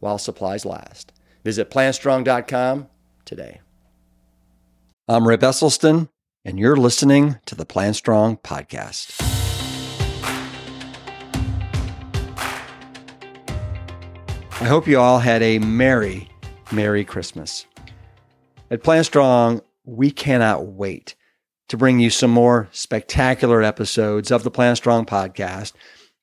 while supplies last. Visit plantstrong.com today. I'm Rip Esselstyn, and you're listening to the Plant Strong podcast. I hope you all had a merry, merry Christmas. At Plant Strong, we cannot wait to bring you some more spectacular episodes of the Plant Strong podcast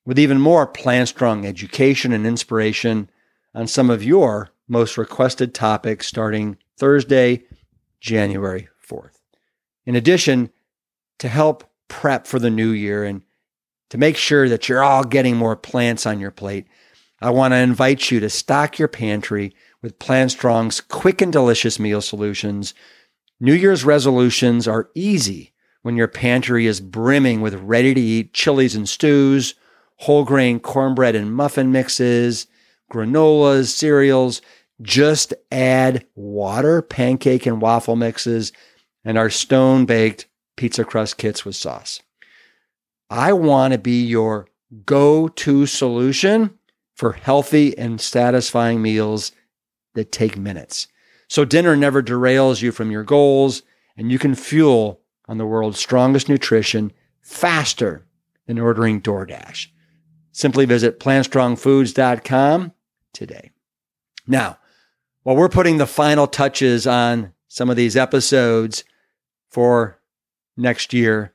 with even more Plant Strong education and inspiration on some of your most requested topics starting Thursday, January 4th. In addition, to help prep for the new year and to make sure that you're all getting more plants on your plate, I want to invite you to stock your pantry with Plant Strong's quick and delicious meal solutions. New Year's resolutions are easy when your pantry is brimming with ready to eat chilies and stews, whole grain cornbread and muffin mixes, granolas, cereals. Just add water, pancake and waffle mixes, and our stone baked pizza crust kits with sauce. I want to be your go to solution for healthy and satisfying meals that take minutes. So dinner never derails you from your goals and you can fuel on the world's strongest nutrition faster than ordering DoorDash. Simply visit plantstrongfoods.com today. Now, while we're putting the final touches on some of these episodes for next year,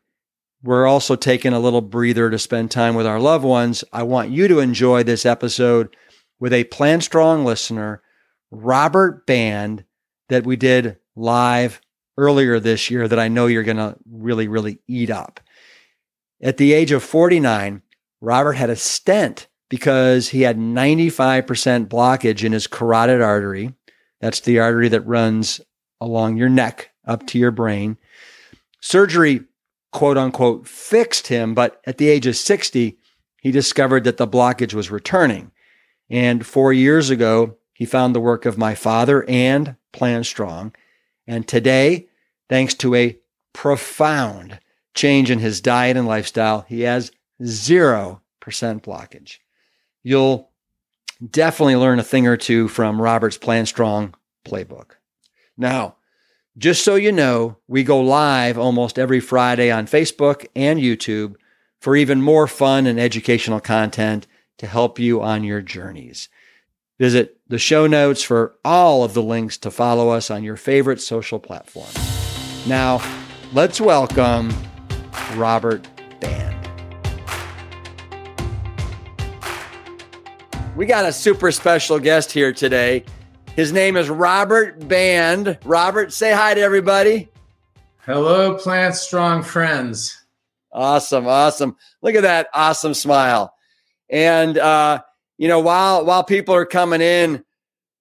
we're also taking a little breather to spend time with our loved ones. I want you to enjoy this episode with a Plant Strong listener, Robert Band, that we did live earlier this year that I know you're going to really, really eat up. At the age of 49, Robert had a stent because he had 95% blockage in his carotid artery. That's the artery that runs along your neck up to your brain. Surgery, quote unquote, fixed him, but at the age of 60, he discovered that the blockage was returning. And four years ago, he found the work of my father and Plant Strong. And today, thanks to a profound change in his diet and lifestyle, he has 0% blockage. You'll definitely learn a thing or two from Robert's Plant Strong playbook. Now, just so you know, we go live almost every Friday on Facebook and YouTube for even more fun and educational content to help you on your journeys. Visit the show notes for all of the links to follow us on your favorite social platform. Now, let's welcome Robert Band. We got a super special guest here today. His name is Robert Band. Robert, say hi to everybody. Hello, Plant Strong friends. Awesome, awesome. Look at that awesome smile. And uh, you know, while while people are coming in,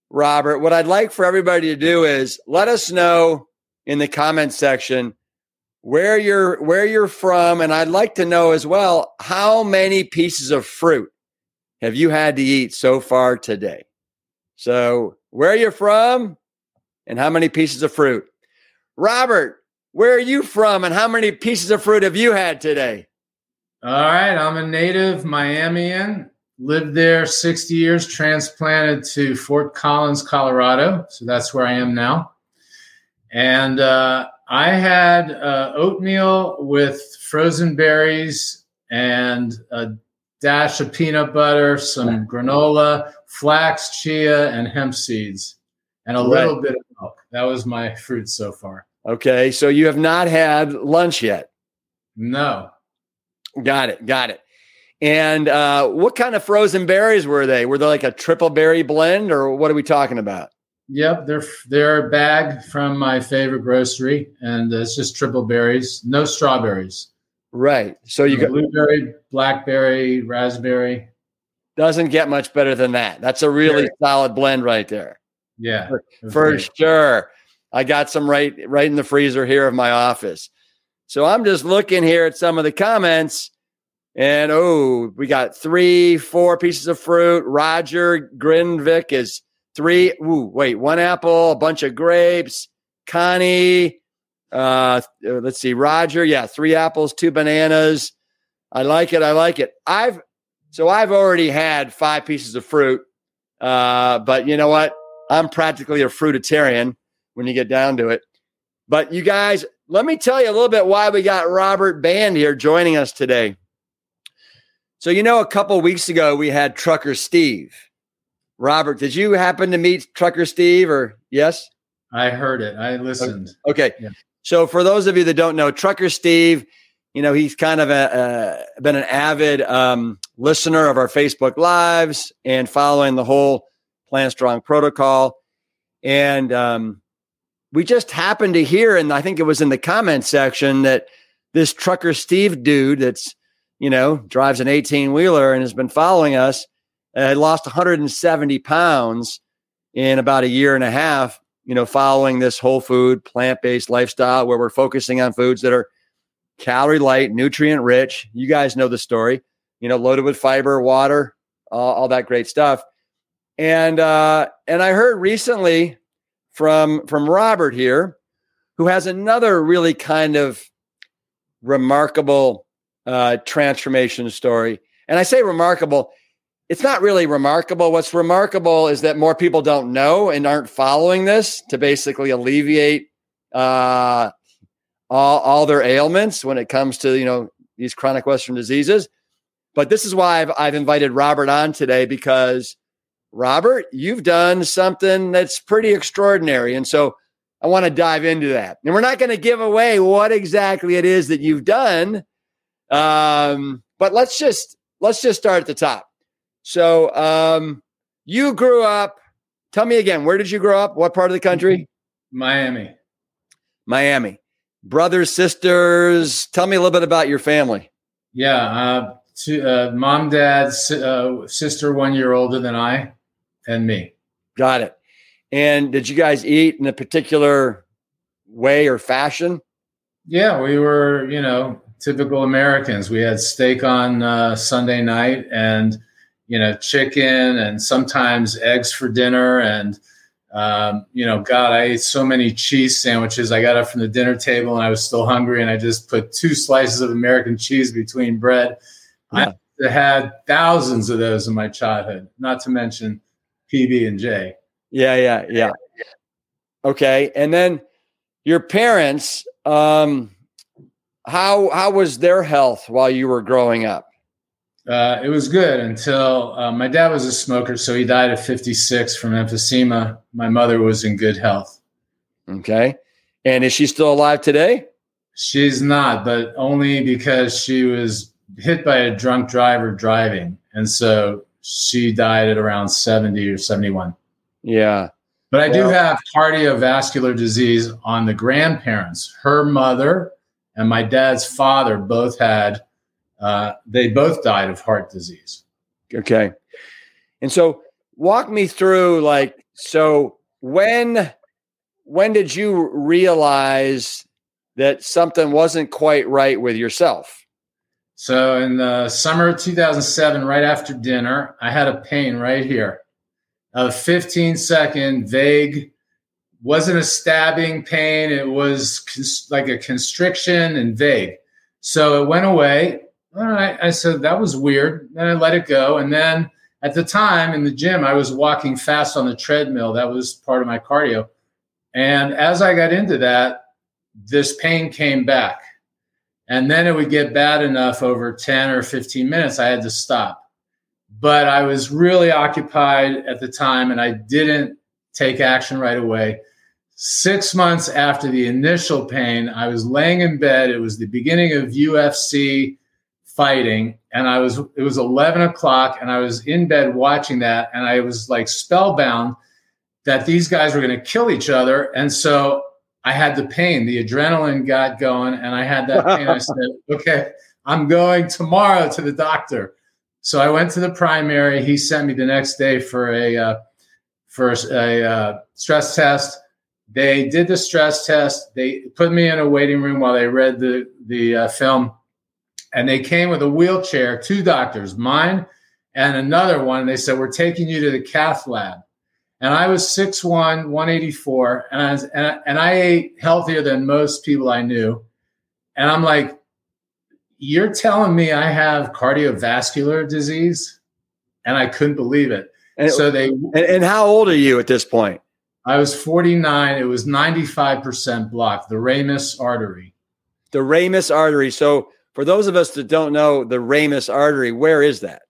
Robert, what I'd like for everybody to do is let us know in the comment section where you're where you're from and I'd like to know as well how many pieces of fruit have you had to eat so far today? So, where are you from and how many pieces of fruit? Robert, where are you from and how many pieces of fruit have you had today? All right, I'm a native Miamian. Lived there 60 years, transplanted to Fort Collins, Colorado. So that's where I am now. And uh, I had uh, oatmeal with frozen berries and a dash of peanut butter, some granola, flax, chia, and hemp seeds, and a right. little bit of milk. That was my fruit so far. Okay. So you have not had lunch yet? No. Got it. Got it. And uh, what kind of frozen berries were they? Were they like a triple berry blend, or what are we talking about? Yep, they're they're a bag from my favorite grocery, and it's just triple berries, no strawberries. Right. So you got blueberry, blackberry, raspberry. doesn't get much better than that. That's a really solid blend right there. Yeah, for, for sure. I got some right right in the freezer here of my office. So I'm just looking here at some of the comments, and oh, we got three, four pieces of fruit. Roger Grinvik is three. Ooh, wait, one apple, a bunch of grapes. Connie, uh, let's see, Roger, yeah, three apples, two bananas. I like it. I like it. I've so I've already had five pieces of fruit, uh, but you know what? I'm practically a fruitarian when you get down to it. But you guys, let me tell you a little bit why we got Robert Band here joining us today. So you know, a couple weeks ago we had Trucker Steve. Robert, did you happen to meet Trucker Steve or yes? I heard it. I listened. Okay. Yeah. So for those of you that don't know, Trucker Steve you know, he's kind of a, a been an avid um, listener of our Facebook lives and following the whole Plant Strong protocol. And um, we just happened to hear, and I think it was in the comment section that this trucker Steve dude that's, you know, drives an 18 wheeler and has been following us had lost 170 pounds in about a year and a half, you know, following this whole food, plant based lifestyle where we're focusing on foods that are calorie light, nutrient rich. You guys know the story, you know, loaded with fiber, water, all, all that great stuff. And uh, and I heard recently from from Robert here, who has another really kind of remarkable uh, transformation story. And I say remarkable, it's not really remarkable. What's remarkable is that more people don't know and aren't following this to basically alleviate uh, all, all their ailments when it comes to, you know, these chronic Western diseases. But this is why I've, I've invited Robert on today because Robert, you've done something that's pretty extraordinary. And so I want to dive into that. And we're not going to give away what exactly it is that you've done. Um, but let's just let's just start at the top. So um, you grew up. Tell me again, where did you grow up? What part of the country? Miami. Miami brothers, sisters. Tell me a little bit about your family. Yeah, uh, two, uh, mom, dad, uh, sister, one year older than I, and me. Got it. And did you guys eat in a particular way or fashion? Yeah, we were, you know, typical Americans. We had steak on uh, Sunday night, and you know, chicken, and sometimes eggs for dinner, and um, you know, God, I ate so many cheese sandwiches. I got up from the dinner table and I was still hungry, and I just put two slices of American cheese between bread. Yeah. I had thousands of those in my childhood, not to mention PB and J. Yeah, yeah, yeah. Okay, and then your parents, um, how how was their health while you were growing up? Uh, it was good until uh, my dad was a smoker, so he died at 56 from emphysema. My mother was in good health. Okay. And is she still alive today? She's not, but only because she was hit by a drunk driver driving. And so she died at around 70 or 71. Yeah. But I well, do have cardiovascular disease on the grandparents. Her mother and my dad's father both had uh, they both died of heart disease. Okay. And so walk me through like so when when did you realize that something wasn't quite right with yourself? So in the summer of 2007 right after dinner, I had a pain right here. A 15 second vague wasn't a stabbing pain, it was cons- like a constriction and vague. So it went away all right. I said, that was weird. And I let it go. And then at the time in the gym, I was walking fast on the treadmill. That was part of my cardio. And as I got into that, this pain came back. And then it would get bad enough over 10 or 15 minutes, I had to stop. But I was really occupied at the time and I didn't take action right away. Six months after the initial pain, I was laying in bed. It was the beginning of UFC fighting and I was it was 11 o'clock and I was in bed watching that and I was like spellbound that these guys were going to kill each other and so I had the pain the adrenaline got going and I had that pain I said okay I'm going tomorrow to the doctor So I went to the primary. He sent me the next day for a uh, for a uh, stress test. They did the stress test. They put me in a waiting room while they read the the uh, film, and they came with a wheelchair. Two doctors, mine and another one. They said, "We're taking you to the cath lab." And I was 6'1", 184, and I was, and I, and I ate healthier than most people I knew. And I'm like, "You're telling me I have cardiovascular disease?" And I couldn't believe it. And so they and, and how old are you at this point? I was 49. It was 95% blocked, the ramus artery. The ramus artery. So, for those of us that don't know the ramus artery, where is that?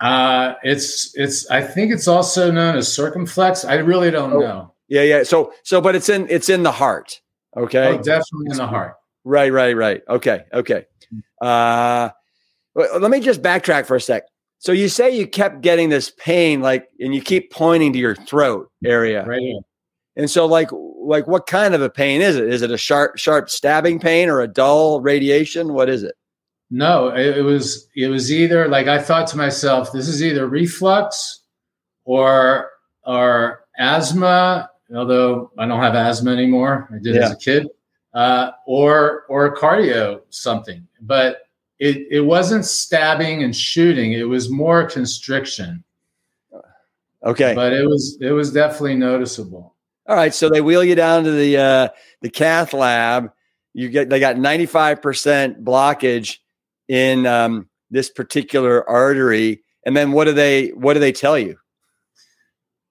Uh, it's it's. I think it's also known as circumflex. I really don't Oh. know. Yeah, yeah. So, so, but it's in it's in the heart. Okay. Oh, definitely in the heart. Right, right, right. Okay, okay. Uh, let me just backtrack for a sec. So you say you kept getting this pain, like, and you keep pointing to your throat area, Right here. and so, like, like, what kind of a pain is it? Is it a sharp, sharp stabbing pain or a dull radiation? What is it? No, it, it was it was either like I thought to myself, this is either reflux or or asthma. Although I don't have asthma anymore, I did as a kid, uh, or or cardio something. But it it wasn't stabbing and shooting; it was more constriction. Okay, But it was it was definitely noticeable. All right. So they wheel you down to the uh, the cath lab. You get they got ninety five percent blockage in um, this particular artery, and then what do they what do they tell you?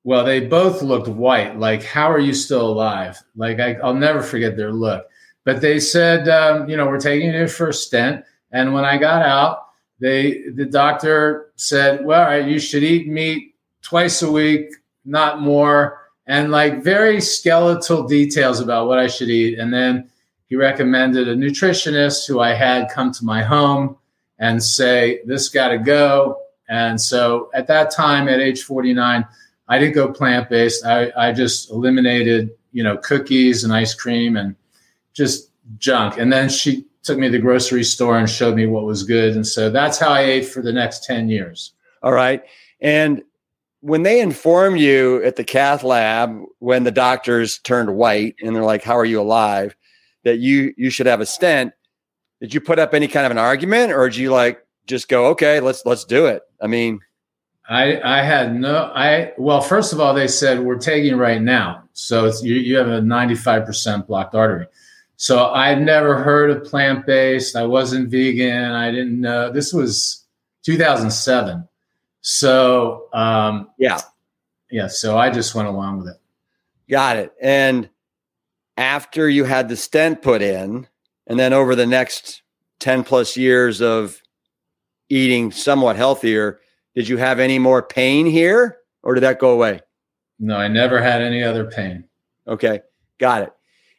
Well, they both looked white. Like, how are you still alive? Like, I, I'll never forget their look. But they said, um, you know, we're taking you for a stent. And when I got out, they the doctor said, well, you should eat meat twice a week, not more, and like very skeletal details about what I should eat. And then he recommended a nutritionist who I had come to my home and say, this got to go. And so at that time, at age 49, I didn't go plant based. I, I just eliminated, you know, cookies and ice cream and just junk. And then she took me to the grocery store and showed me what was good. And so that's how I ate for the next 10 years. All right. And when they inform you at the cath lab, when the doctors turned white and they're like, "How are you alive?" that you you should have a stent. Did you put up any kind of an argument, or did you like just go, "Okay, let's let's do it"? I mean, I, I had no, I, well, first of all, they said, we're taking right now. So you, you have a 95% blocked artery. So I'd never heard of plant based. I wasn't vegan. I didn't know. This was 2007. So, um, yeah, yeah, so I just went along with it. got it. And after you had the stent put in, and then over the next ten plus years of eating somewhat healthier, did you have any more pain here, or did that go away? No, I never had any other pain. Okay, got it.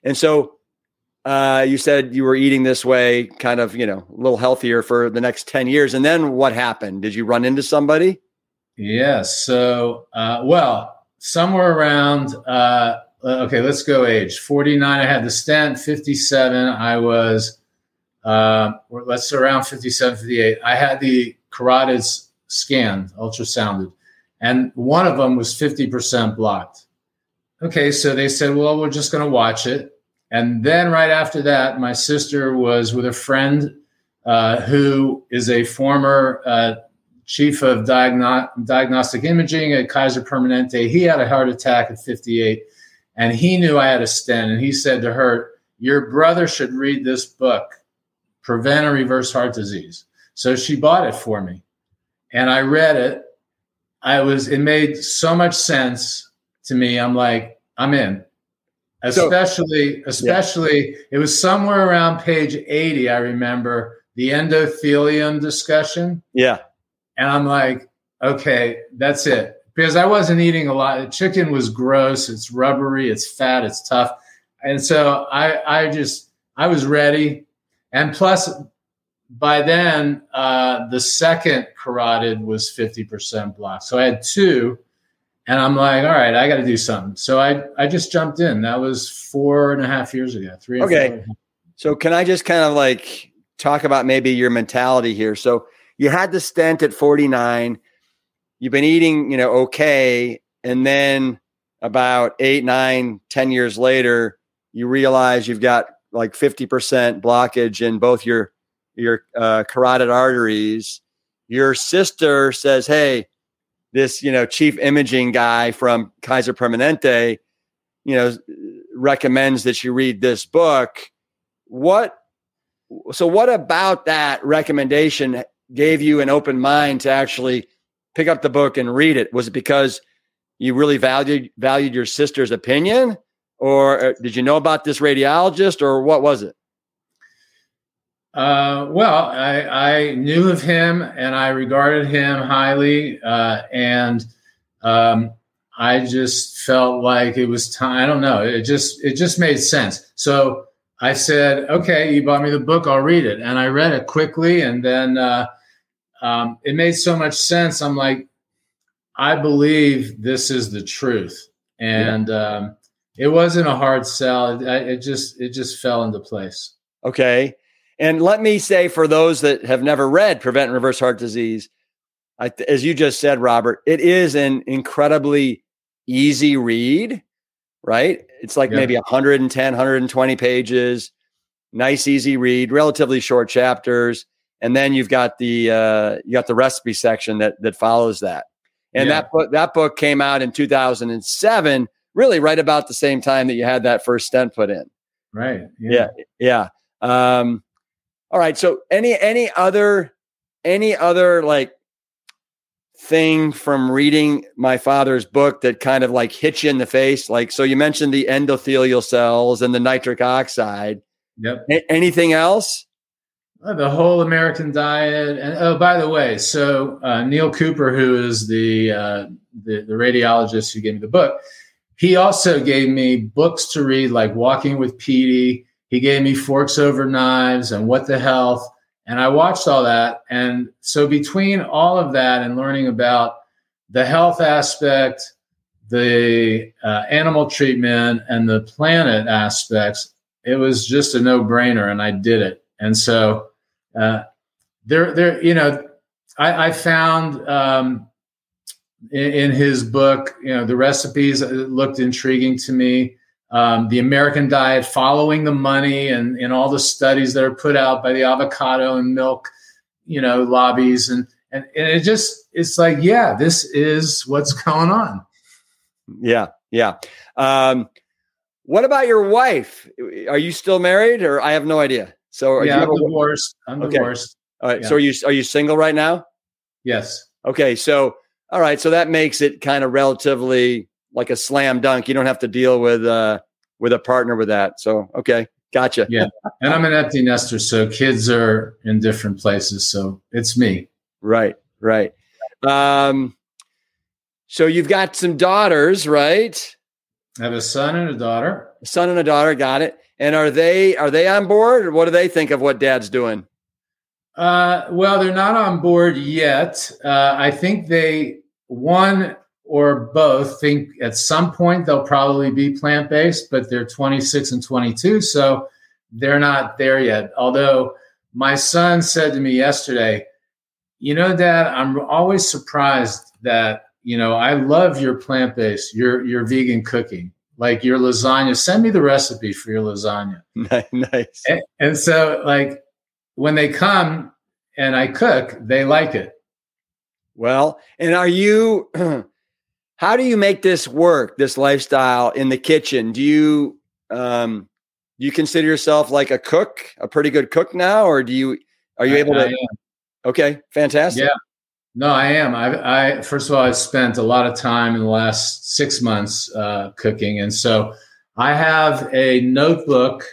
And so uh, you said you were eating this way, kind of, you know, a little healthier for the next 10 years. And then what happened? Did you run into somebody? Yes. So, uh, well, somewhere around, uh, okay, let's go age 49. I had the stent, 57. I was, uh, let's around 57, 58. I had the carotids scanned, ultrasounded, and one of them was 50% blocked. Okay. So they said, well, we're just going to watch it. And then right after that, my sister was with a friend uh, who is a former uh, chief of diagno- diagnostic imaging at Kaiser Permanente. He had a heart attack at 58, and he knew I had a stent. And he said to her, "Your brother should read this book, Prevent and Reverse Heart Disease." So she bought it for me, and I read it. I was it made so much sense to me. I'm like, I'm in. Especially, especially, it was somewhere around page 80. I remember the endothelium discussion. Yeah. And I'm like, okay, that's it. Because I wasn't eating a lot. The chicken was gross. It's rubbery. It's fat. It's tough. And so I, I just, I was ready. And plus, by then, uh, the second carotid was 50% blocked. So I had two. And I'm like, all right, I got to do something. So I, I just jumped in. That was four and a half years ago. Three. Okay. So can I just kind of like talk about maybe your mentality here? So you had the stent at 49. You've been eating, you know, okay. And then about eight, nine, ten years later, you realize you've got like 50% blockage in both your your uh, carotid arteries. Your sister says, "Hey, this you know chief imaging guy from Kaiser Permanente, you know, recommends that you read this book." What? So, what about that recommendation gave you an open mind to actually pick up the book and read it? Was it because you really valued valued your sister's opinion, or uh, did you know about this radiologist, or what was it? Uh, well, I, I, knew of him and I regarded him highly, uh, and um, I just felt like it was time. I don't know. It just it just made sense. So I said, "Okay, you bought me the book. I'll read it." And I read it quickly, and then uh, um, it made so much sense. I'm like, I believe this is the truth, and yeah. um, it wasn't a hard sell. It, it just it just fell into place. Okay, and let me say for those that have never read Prevent and Reverse Heart Disease, I, as you just said, Robert, it is an incredibly easy read. Right? It's like yeah. maybe 110, 120 pages. Nice, easy read. Relatively short chapters and then you've got the uh, you got the recipe section that that follows that. And yeah. that book that book came out in 2007, really right about the same time that you had that first stent put in. Right. Yeah. Yeah. yeah. Um, all right. So any any other any other like thing from reading my father's book that kind of like hit you in the face? Like so you mentioned the endothelial cells and the nitric oxide. Yep. A- anything else? Uh, the whole American diet, and oh, by the way, so uh, Neil Cooper, who is the, uh, the, the radiologist who gave me the book, he also gave me books to read, like Walking with Peety. He gave me Forks Over Knives and What the Health, and I watched all that. And so between all of that and learning about the health aspect, the uh, animal treatment, and the planet aspects, it was just a no brainer, and I did it. And so uh, there, there, you know, I, I found um, in, in, his book, you know, the recipes looked intriguing to me. Um, the American diet, following the money, and, and all the studies that are put out by the avocado and milk, you know, lobbies, and and, and it just it's like, yeah, this is what's going on. Yeah, yeah. Um, what about your wife? Are you still married, or I have no idea? So yeah, I'm divorced. I'm okay. divorced. All right. Yeah. So are you are you single right now? Yes. Okay. So all right. So that makes it kind of relatively like a slam dunk. You don't have to deal with uh with a partner with that. So okay, gotcha. Yeah. And I'm an empty nester, so kids are in different places. So it's me. Right. Right. Um. So you've got some daughters, right? I have a son and a daughter. A son and a daughter. Got it. And are they are they on board, or what do they think of what Dad's doing? Uh, well, they're not on board yet. Uh, I think they one or both think at some point they'll probably be plant based, but they're 26 and 22, so they're not there yet. Although my son said to me yesterday, "You know, Dad, I'm always surprised that you know I love your plant based, your your vegan cooking." like your lasagna. Send me the recipe for your lasagna. nice. And, and, so, like, when they come and I cook, they like it. Well, and are you, how do you make this work, this lifestyle in the kitchen? Do you, um, do you consider yourself like a cook, a pretty good cook now, or do you, are you I, able to? Okay, fantastic. Yeah. No, I am. I, I first of all, I spent a lot of time in the last six months uh, cooking, and so I have a notebook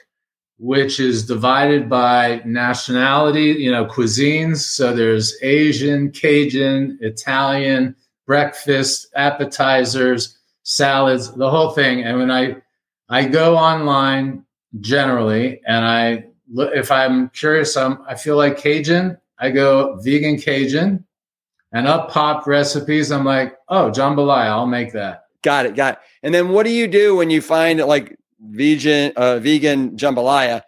which is divided by nationality, you know, cuisines. So there's Asian, Cajun, Italian, breakfast, appetizers, salads, the whole thing. And when I I go online generally, and I if I'm curious, I'm, I feel like Cajun. I go vegan Cajun and up pop recipes. I'm like, oh, jambalaya, I'll make that. Got it, got it. And then what do you do when you find like vegan uh, vegan jambalaya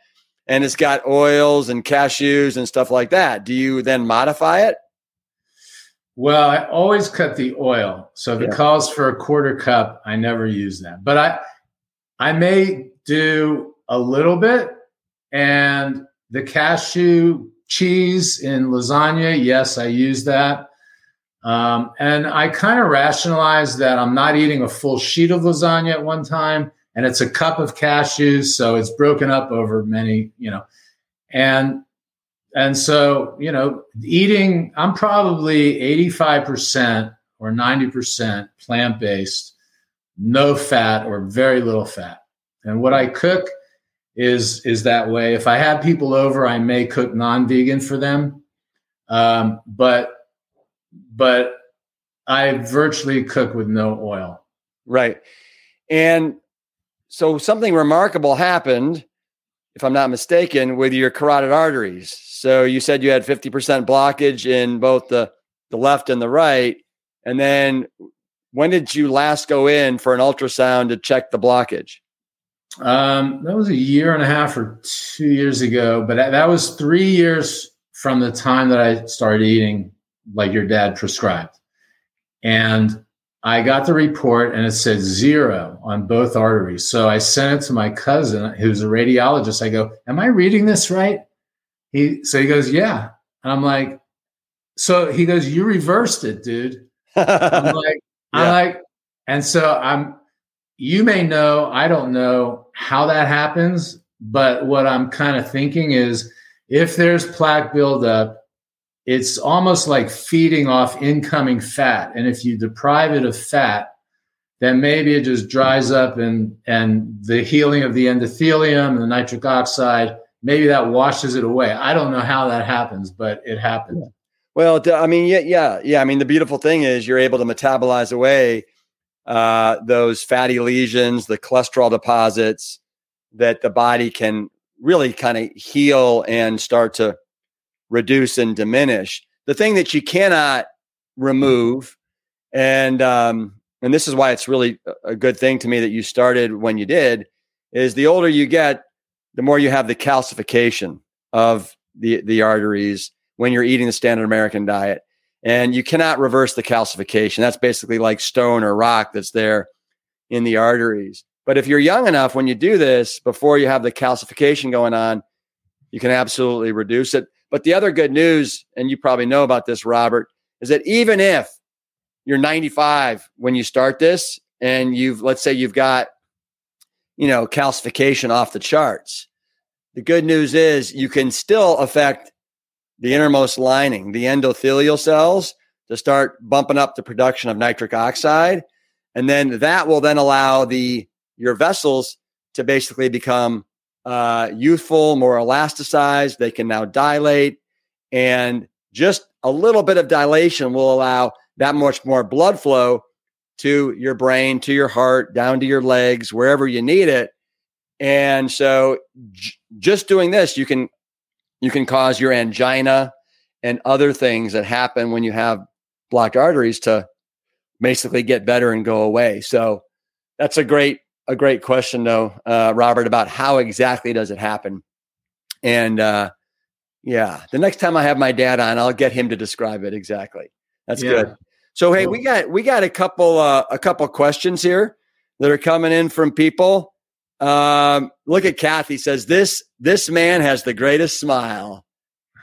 and it's got oils and cashews and stuff like that? Do you then modify it? Well, I always cut the oil. So if yeah. it calls for a quarter cup, I never use that. But I I may do a little bit and the cashew cheese in lasagna, yes, I use that. Um, and I kind of rationalize that I'm not eating a full sheet of lasagna at one time, and it's a cup of cashews, so it's broken up over many, you know, and and so you know, eating I'm probably 85 percent or 90 percent plant based, no fat or very little fat, and what I cook is is that way. If I have people over, I may cook non-vegan for them, um, but but I virtually cook with no oil. Right, and so something remarkable happened, if I'm not mistaken, with your carotid arteries. So you said you had 50% blockage in both the the left and the right, and then when did you last go in for an ultrasound to check the blockage? Um, that was a year and a half or two years ago, but that was three years from the time that I started eating like your dad prescribed. And I got the report and it said zero on both arteries. So I sent it to my cousin who's a radiologist. I go, Am I reading this right? He so he goes, Yeah. And I'm like, so he goes, You reversed it, dude. I'm like, yeah. I'm like, and so I'm you may know, I don't know how that happens, but what I'm kind of thinking is if there's plaque buildup, it's almost like feeding off incoming fat. And if you deprive it of fat, then maybe it just dries up and, and the healing of the endothelium and the nitric oxide, maybe that washes it away. I don't know how that happens, but it happens. Well, I mean, yeah, yeah, yeah. I mean, the beautiful thing is you're able to metabolize away uh, those fatty lesions, the cholesterol deposits that the body can really kind of heal and start to reduce and diminish. The thing that you cannot remove, and um, and this is why it's really a good thing to me that you started when you did, is the older you get, the more you have the calcification of the the arteries when you're eating the standard American diet and you cannot reverse the calcification. That's basically like stone or rock that's there in the arteries. But if you're young enough when you do this before you have the calcification going on, you can absolutely reduce it. But the other good news, and you probably know about this, Robert, is that even if you're 95 when you start this and you've, let's say you've got, you know, calcification off the charts, the good news is you can still affect the innermost lining, the endothelial cells, to start bumping up the production of nitric oxide. And then that will then allow the your vessels to basically become uh, youthful, more elasticized. They can now dilate, and just a little bit of dilation will allow that much more blood flow to your brain, to your heart, down to your legs, wherever you need it. And so, j- just doing this, you can you can cause your angina and other things that happen when you have blocked arteries to basically get better and go away. So that's a great a great question though, uh, Robert, about how exactly does it happen? And uh, yeah, the next time I have my dad on, I'll get him to describe it exactly. That's yeah. good. So hey, we got we got a couple uh, a couple questions here that are coming in from people. Um, look at Kathy says this this man has the greatest smile.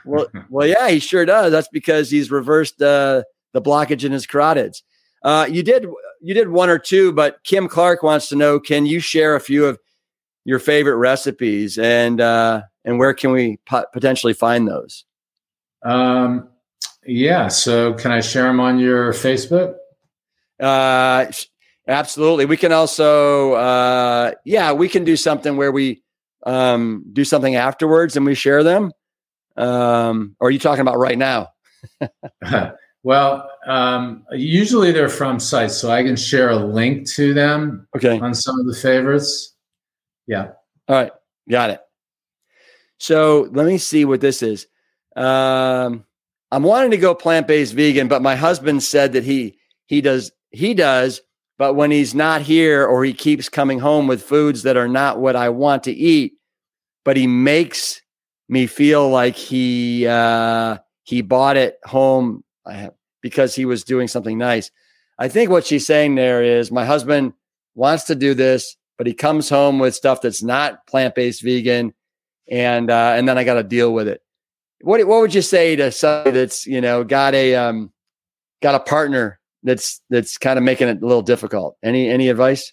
Well, well, yeah, he sure does. That's because he's reversed uh, the blockage in his carotids. Uh, you did you did one or two, but Kim Clark wants to know: Can you share a few of your favorite recipes, and uh, and where can we pot- potentially find those? Um, yeah. So, can I share them on your Facebook? Uh, Absolutely. We can also, uh, yeah, we can do something where we um, do something afterwards and we share them. Um, or are you talking about right now? well, um, usually they're from sites, so I can share a link to them. Okay. On some of the favorites. Yeah. All right. Got it. So let me see what this is. Um, I'm wanting to go plant based vegan, but my husband said that he he does he does but when he's not here or he keeps coming home with foods that are not what I want to eat, but he makes me feel like he uh, he bought it home because he was doing something nice. I think what she's saying there is my husband wants to do this, but he comes home with stuff that's not plant based vegan, and uh, and then I got to deal with it. What what would you say to somebody that's you know got a um, got a partner that's that's kind of making it a little difficult? Any any advice?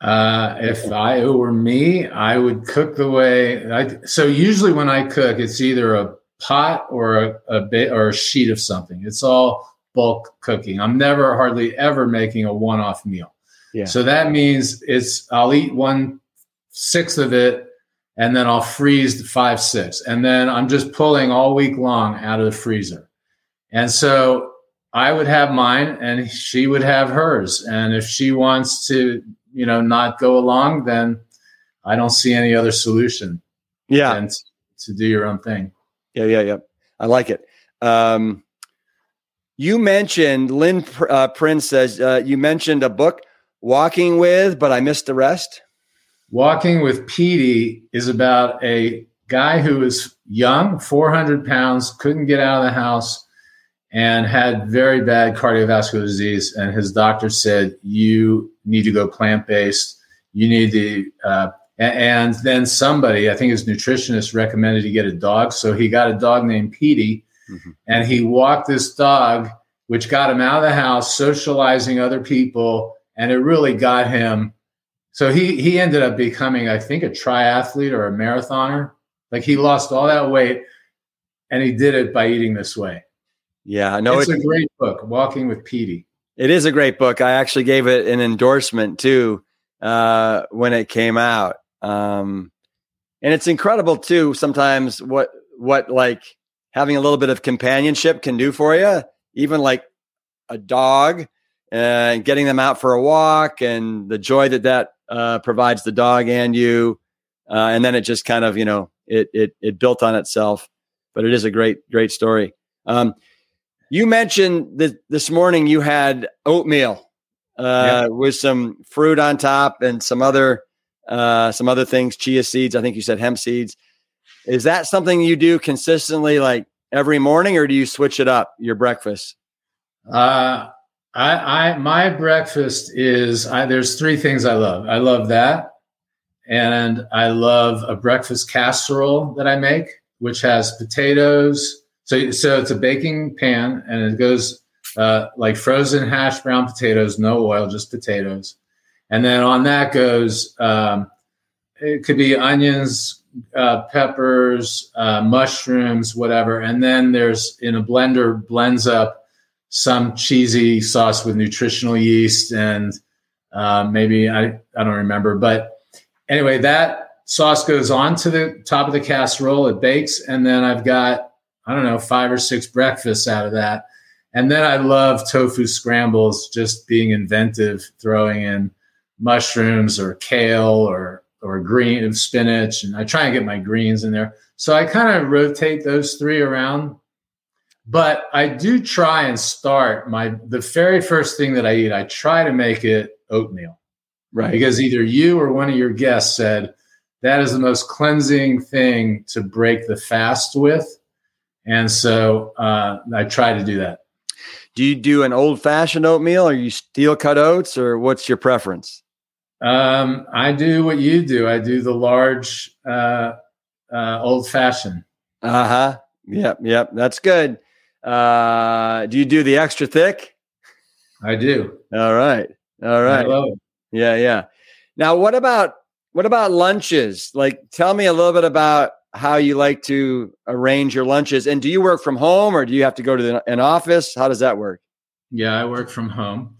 Uh, if I were me, I would cook the way I. So usually when I cook, it's either a pot or a, a bit or a sheet of something. It's all bulk cooking. I'm never hardly ever making a one-off meal. Yeah. So that means it's I'll eat one sixth of it and then I'll freeze the five, six. And then I'm just pulling all week long out of the freezer. And so I would have mine and she would have hers. And if she wants to, you know, not go along, then I don't see any other solution. Yeah. And to do your own thing. Yeah, yeah, yeah. I like it. Um, you mentioned Lynn uh, Prince says uh, you mentioned a book, Walking with, but I missed the rest. Walking with Peety is about a guy who was young, 400 pounds, couldn't get out of the house, and had very bad cardiovascular disease. And his doctor said, You need to go plant based. You need to. Uh, and then somebody, I think his nutritionist, recommended he get a dog. So he got a dog named Peety, mm-hmm. and he walked this dog, which got him out of the house, socializing other people, and it really got him so he he ended up becoming, I think, a triathlete or a marathoner. Like he lost all that weight, and he did it by eating this way. Yeah, no, it's, it's a great book, Walking with Peety. It is a great book. I actually gave it an endorsement too uh, when it came out, um, and it's incredible too. Sometimes what what like having a little bit of companionship can do for you, even like a dog and getting them out for a walk and the joy that that uh, provides the dog and you, uh, and then it just kind of you know it it it built on itself. But it is a great great story. Um, you mentioned that this morning you had oatmeal uh, yeah. with some fruit on top and some other uh, some other things, chia seeds. I think you said hemp seeds. Is that something you do consistently, like every morning, or do you switch it up your breakfast? Uh, I, I my breakfast is I, there's three things I love. I love that, and I love a breakfast casserole that I make, which has potatoes. So so it's a baking pan, and it goes uh, like frozen hash brown potatoes, no oil, just potatoes, and then on that goes um, it could be onions, uh, peppers, uh, mushrooms, whatever, and then there's in a blender blends up some cheesy sauce with nutritional yeast and uh, maybe I, I don't remember. But anyway, that sauce goes on to the top of the casserole. It bakes. And then I've got, I don't know, five or six breakfasts out of that. And then I love tofu scrambles, just being inventive, throwing in mushrooms or kale or or green spinach. And I try and get my greens in there. So I kind of rotate those three around but I do try and start my the very first thing that I eat. I try to make it oatmeal, right? Because either you or one of your guests said that is the most cleansing thing to break the fast with, and so uh, I try to do that. Do you do an old fashioned oatmeal, or you steel cut oats, or what's your preference? Um, I do what you do. I do the large uh, uh, old fashioned. Uh huh. Yep. Yep. That's good. Uh, do you do the extra thick? I do. All right. All right. Yeah, yeah. Now, what about what about lunches? Like, tell me a little bit about how you like to arrange your lunches. And do you work from home or do you have to go to the, an office? How does that work? Yeah, I work from home.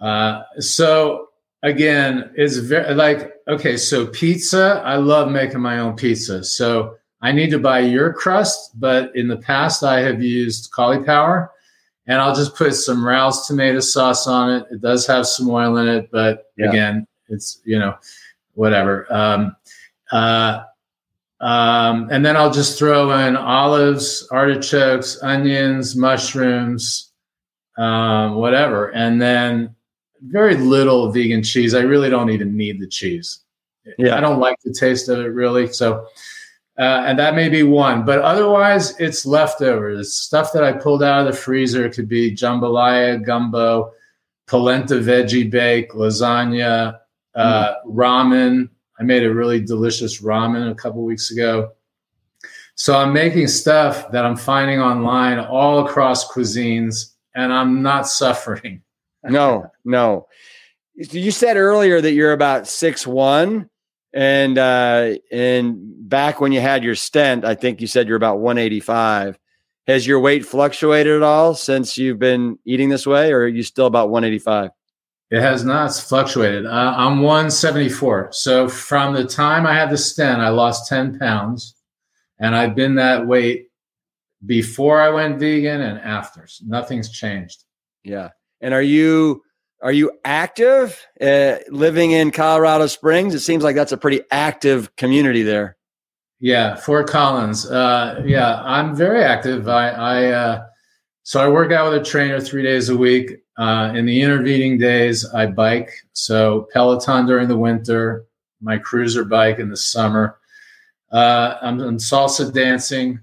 Uh, so again, it's very like okay. So pizza, I love making my own pizza. So I need to buy your crust, but in the past I have used cauliflower and I'll just put some Rao's tomato sauce on it. It does have some oil in it, but yeah. again, it's, you know, whatever. Um, uh, um, and then I'll just throw in olives, artichokes, onions, mushrooms, um, whatever. And then very little vegan cheese. I really don't even need the cheese. Yeah. I don't like the taste of it really. So, Uh, and that may be one, but otherwise it's leftovers. It's stuff that I pulled out of the freezer. It could be jambalaya, gumbo, polenta veggie bake, lasagna, uh, mm. ramen. I made a really delicious ramen a couple weeks ago. So I'm making stuff that I'm finding online all across cuisines, and I'm not suffering. no, no. You said earlier that you're about six one, and uh, and back when you had your stent, I think you said you're about 185. Has your weight fluctuated at all since you've been eating this way, or are you still about 185? It has not fluctuated. Uh, I'm 174. So from the time I had the stent, I lost 10 pounds, and I've been that weight before I went vegan and after. So nothing's changed. Yeah. And are you are you active uh, living in Colorado Springs? It seems like that's a pretty active community there. Yeah, Fort Collins. Uh, yeah, I'm very active. I, I uh, so I work out with a trainer three days a week. Uh, in the intervening days, I bike. So Peloton during the winter, my cruiser bike in the summer. Uh, I'm in salsa dancing,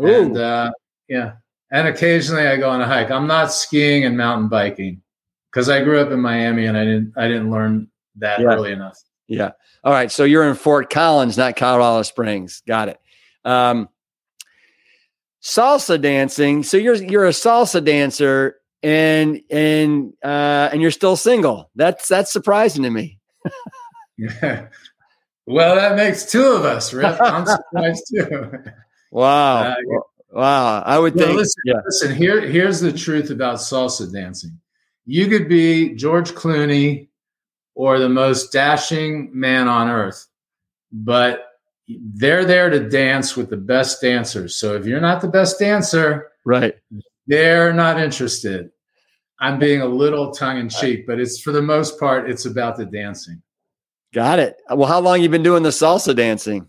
Ooh. and uh, yeah, and occasionally I go on a hike. I'm not skiing and mountain biking because I grew up in Miami and I didn't I didn't learn that yeah. early enough. Yeah. All right. So you're in Fort Collins, not Colorado Springs. Got it. Um, salsa dancing. So you're you're a salsa dancer and and uh, and you're still single. That's that's surprising to me. yeah. Well, that makes two of us, Rip. I'm surprised too. Wow. Uh, wow. I would well, think. Listen, yeah. listen, here, here's the truth about salsa dancing. You could be George Clooney or the most dashing man on earth, but they're there to dance with the best dancers. So if you're not the best dancer, right, they're not interested. I'm being a little tongue in cheek, but it's for the most part, it's about the dancing. Got it. Well, how long you been doing the salsa dancing?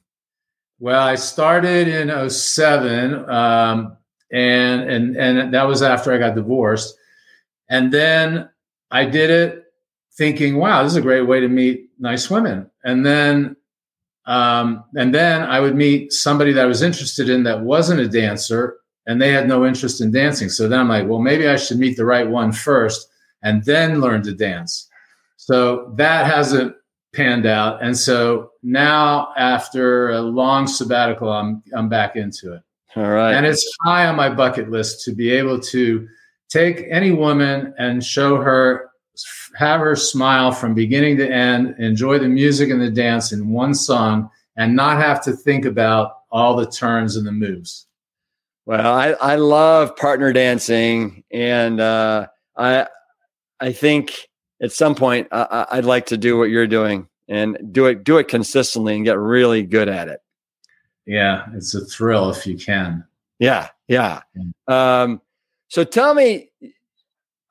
Well, I started in 07, um, and and and that was after I got divorced. And then I did it thinking, wow, this is a great way to meet nice women. And then um, and then I would meet somebody that I was interested in that wasn't a dancer and they had no interest in dancing. So then I'm like, well, maybe I should meet the right one first and then learn to dance. So that hasn't panned out. And so now after a long sabbatical, I'm I'm back into it. All right. And it's high on my bucket list to be able to take any woman and show her have her smile from beginning to end, enjoy the music and the dance in one song and not have to think about all the turns and the moves. Well, I, I love partner dancing and uh, I I think at some point I, I'd like to do what you're doing and do it do it consistently and get really good at it. Yeah, it's a thrill if you can. Yeah, yeah. Um, so tell me,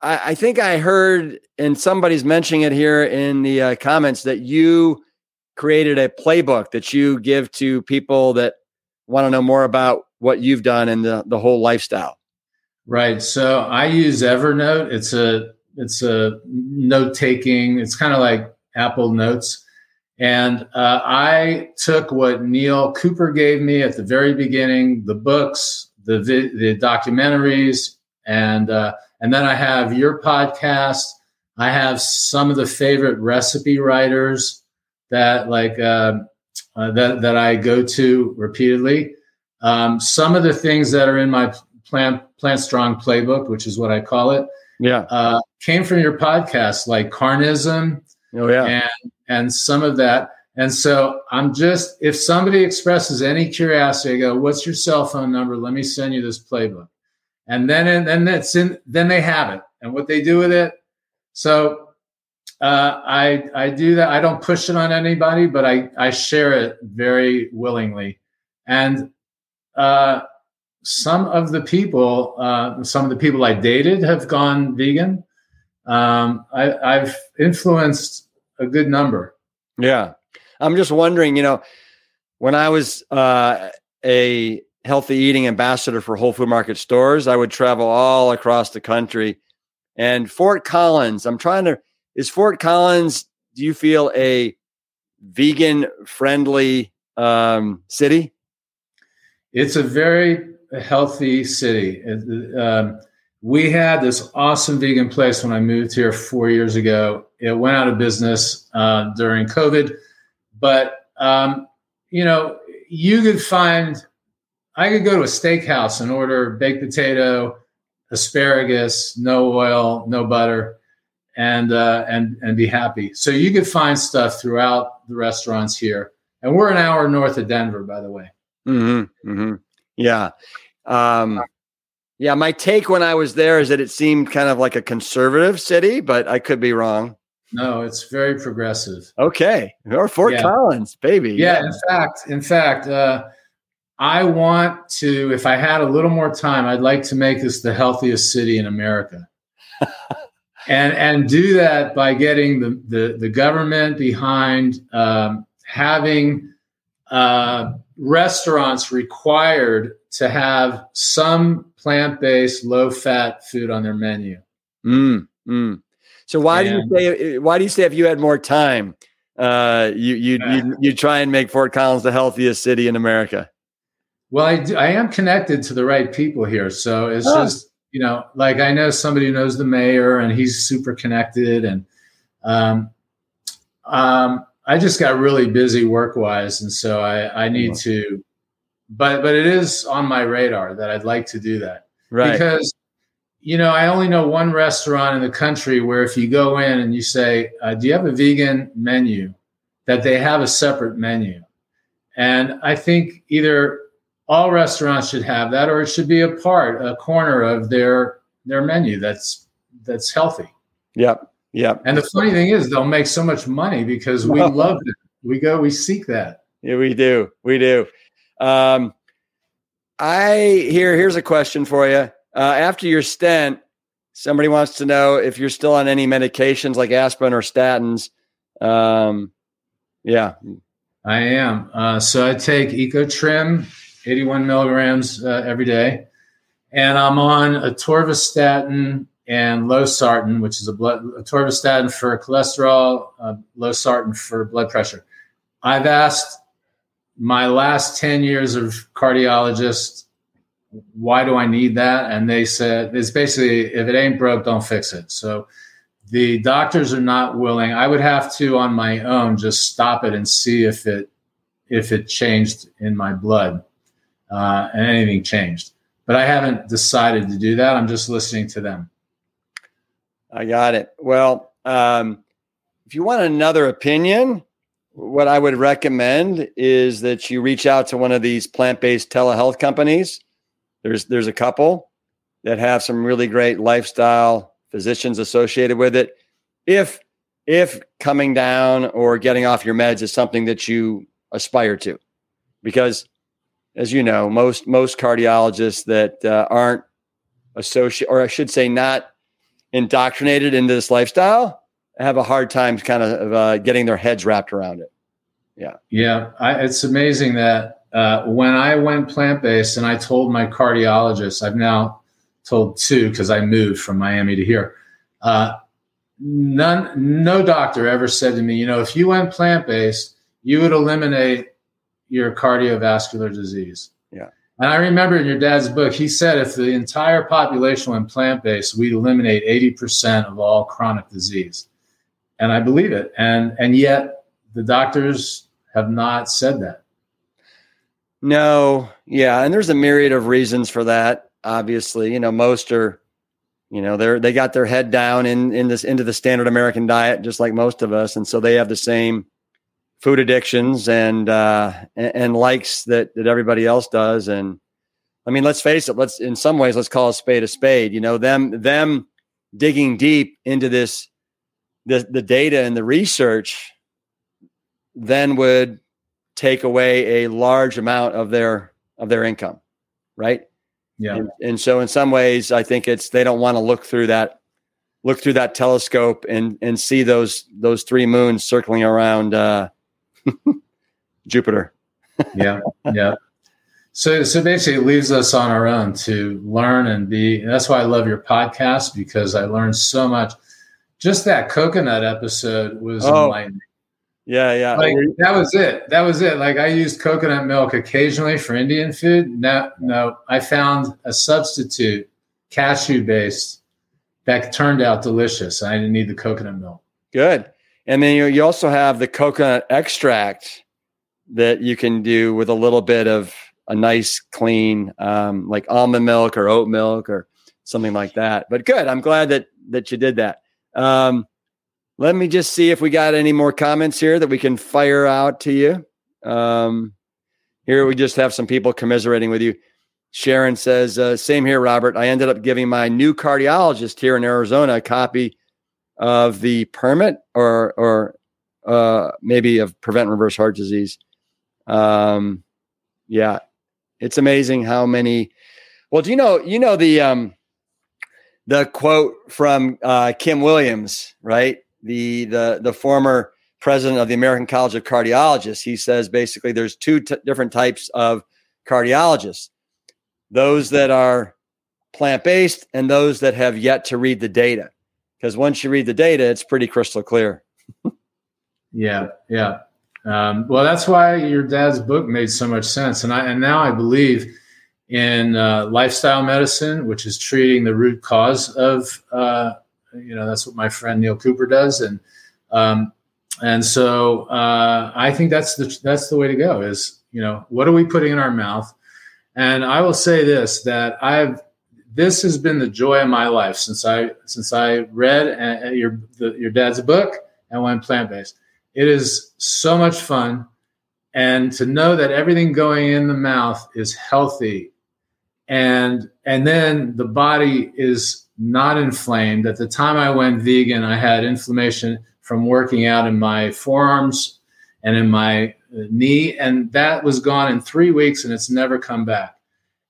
I, I, think I heard, and somebody's mentioning it here in the uh, comments that you created a playbook that you give to people that want to know more about what you've done and the, the whole lifestyle. Right. So I use Evernote. It's a it's a note taking. It's kind of like Apple Notes. And uh, I took what Neil Cooper gave me at the very beginning, the books, the the documentaries, and uh, and then I have your podcast. I have some of the favorite recipe writers that like uh, uh, that that I go to repeatedly. Um, some of the things that are in my plant plant strong playbook, which is what I call it, yeah, uh, came from your podcast, like carnism. Oh yeah, and and some of that. And so I'm just if somebody expresses any curiosity, I go, "What's your cell phone number? Let me send you this playbook." And then and then that's in then they have it. And what they do with it so uh, i i do that. I don't push it on anybody but i i share it very willingly. And uh, some of the people uh, some of the people i dated have gone vegan. Um, I, i've influenced a good number. Yeah. I'm just wondering you know when i was uh, a healthy eating ambassador for Whole Food Market stores. I would travel all across the country. And Fort Collins, I'm trying to, is Fort Collins, do you feel a vegan friendly um, city? It's a very healthy city. Um, we had this awesome vegan place when I moved here four years ago. It went out of business uh, during COVID, but um, you know, you could find. I could go to a steakhouse and order baked potato, asparagus, no oil, no butter, and uh, and and be happy. So you could find stuff throughout the restaurants here, and we're an hour north of Denver, by the way. Mm-hmm, mm-hmm. Yeah, um, yeah. My take when I was there is that it seemed kind of like a conservative city, but I could be wrong. No, it's very progressive. Okay, or Fort yeah. Collins, baby. Yeah, yeah, in fact, in fact, uh, I want to. If I had a little more time, I'd like to make this the healthiest city in America. and and do that by getting the the, the government behind um, having uh, restaurants required to have some plant-based low-fat food on their menu mm, mm. so why and, do you say why do you say if you had more time uh, you you you you try and make Fort Collins the healthiest city in America well I, do, I am connected to the right people here so it's oh. just you know, like I know somebody who knows the mayor and he's super connected and um, um, I just got really busy work wise. And so I, I need to, but, but it is on my radar that I'd like to do that. Right. Because, you know, I only know one restaurant in the country where if you go in and you say, uh, do you have a vegan menu that they have a separate menu? And I think either all restaurants should have that, or it should be a part, a corner of their their menu that's that's healthy. Yep. Yep. And the funny thing is, they'll make so much money because we love it. We go, we seek that. Yeah, we do. We do. Um, I here. Here's a question for you. Uh, after your stent, somebody wants to know if you're still on any medications like aspirin or statins. Um, yeah, I am. Uh, so I take Ecotrin 81 milligrams uh, every day. And I'm on atorvastatin and losartan, which is a blood atorvastatin for cholesterol, uh, losartan for blood pressure. I've asked my last 10 years of cardiologists, why do I need that? And they said it's basically if it ain't broke, don't fix it. So the doctors are not willing. I would have to on my own just stop it and see if it if it changed in my blood uh, and anything changed. But I haven't decided to do that. I'm just listening to them. I got it. Well, um, if you want another opinion, what I would recommend is that you reach out to one of these plant-based telehealth companies. There's there's a couple that have some really great lifestyle physicians associated with it. If if coming down or getting off your meds is something that you aspire to, because as you know, most most cardiologists that uh, aren't associated, or I should say, not indoctrinated into this lifestyle, have a hard time kind of uh, getting their heads wrapped around it. Yeah, yeah, I, it's amazing that uh, when I went plant based, and I told my cardiologist, I've now told two because I moved from Miami to here. Uh, none, no doctor ever said to me, you know, if you went plant based, you would eliminate your cardiovascular disease. Yeah. And I remember in your dad's book, he said if the entire population went plant based, we'd eliminate 80% of all chronic disease. And I believe it. And and yet the doctors have not said that. No, yeah, and there's a myriad of reasons for that. Obviously, you know, most are, you know, they're they got their head down in in this into the standard American diet, just like most of us, and so they have the same food addictions and uh, and, and likes that that everybody else does. And I mean, let's face it. Let's in some ways let's call a spade a spade. You know, them them digging deep into this the the data and the research then would take away a large amount of their of their income right yeah and, and, so in some ways i think it's they don't want to look through that look through that telescope and and see those those three moons circling around uh Jupiter. yeah, yeah. So, so basically, it leaves us on our own to learn and be. And that's why I love your podcast because I learned so much. Just that coconut episode was oh. enlightening. Yeah, yeah. Like that was it. That was it. Like I used coconut milk occasionally for Indian food. No, no. I found a substitute, cashew based, that turned out delicious. I didn't need the coconut milk. Good. And then you, you also have the coconut extract that you can do with a little bit of a nice clean um, like almond milk or oat milk or something like that. But good. I'm glad that that you did that. Um, let me just see if we got any more comments here that we can fire out to you. Um, here we just have some people commiserating with you. Sharon says, uh, "Same here, Robert. I ended up giving my new cardiologist here in Arizona a copy of the permit or or uh, maybe of prevent reverse heart disease. Um, yeah, it's amazing how many. Well, do you know you know the um, the quote from uh, Kim Williams, right? The the the former president of the American College of Cardiologists. He says basically there's two t- different types of cardiologists: those that are plant based and those that have yet to read the data because once you read the data, it's pretty crystal clear. yeah, yeah. Um, well, that's why your dad's book made so much sense, and I and now I believe in uh, lifestyle medicine, which is treating the root cause of uh, you know that's what my friend Neil Cooper does, and um, and so uh, I think that's the that's the way to go. Is you know what are we putting in our mouth? And I will say this that I've this has been the joy of my life since I since I read uh, uh, your the, your dad's book and went plant based. It is so much fun, and to know that everything going in the mouth is healthy, and and then the body is not inflamed. At the time I went vegan, I had inflammation from working out in my forearms and in my uh, knee, and that was gone in three weeks, and it's never come back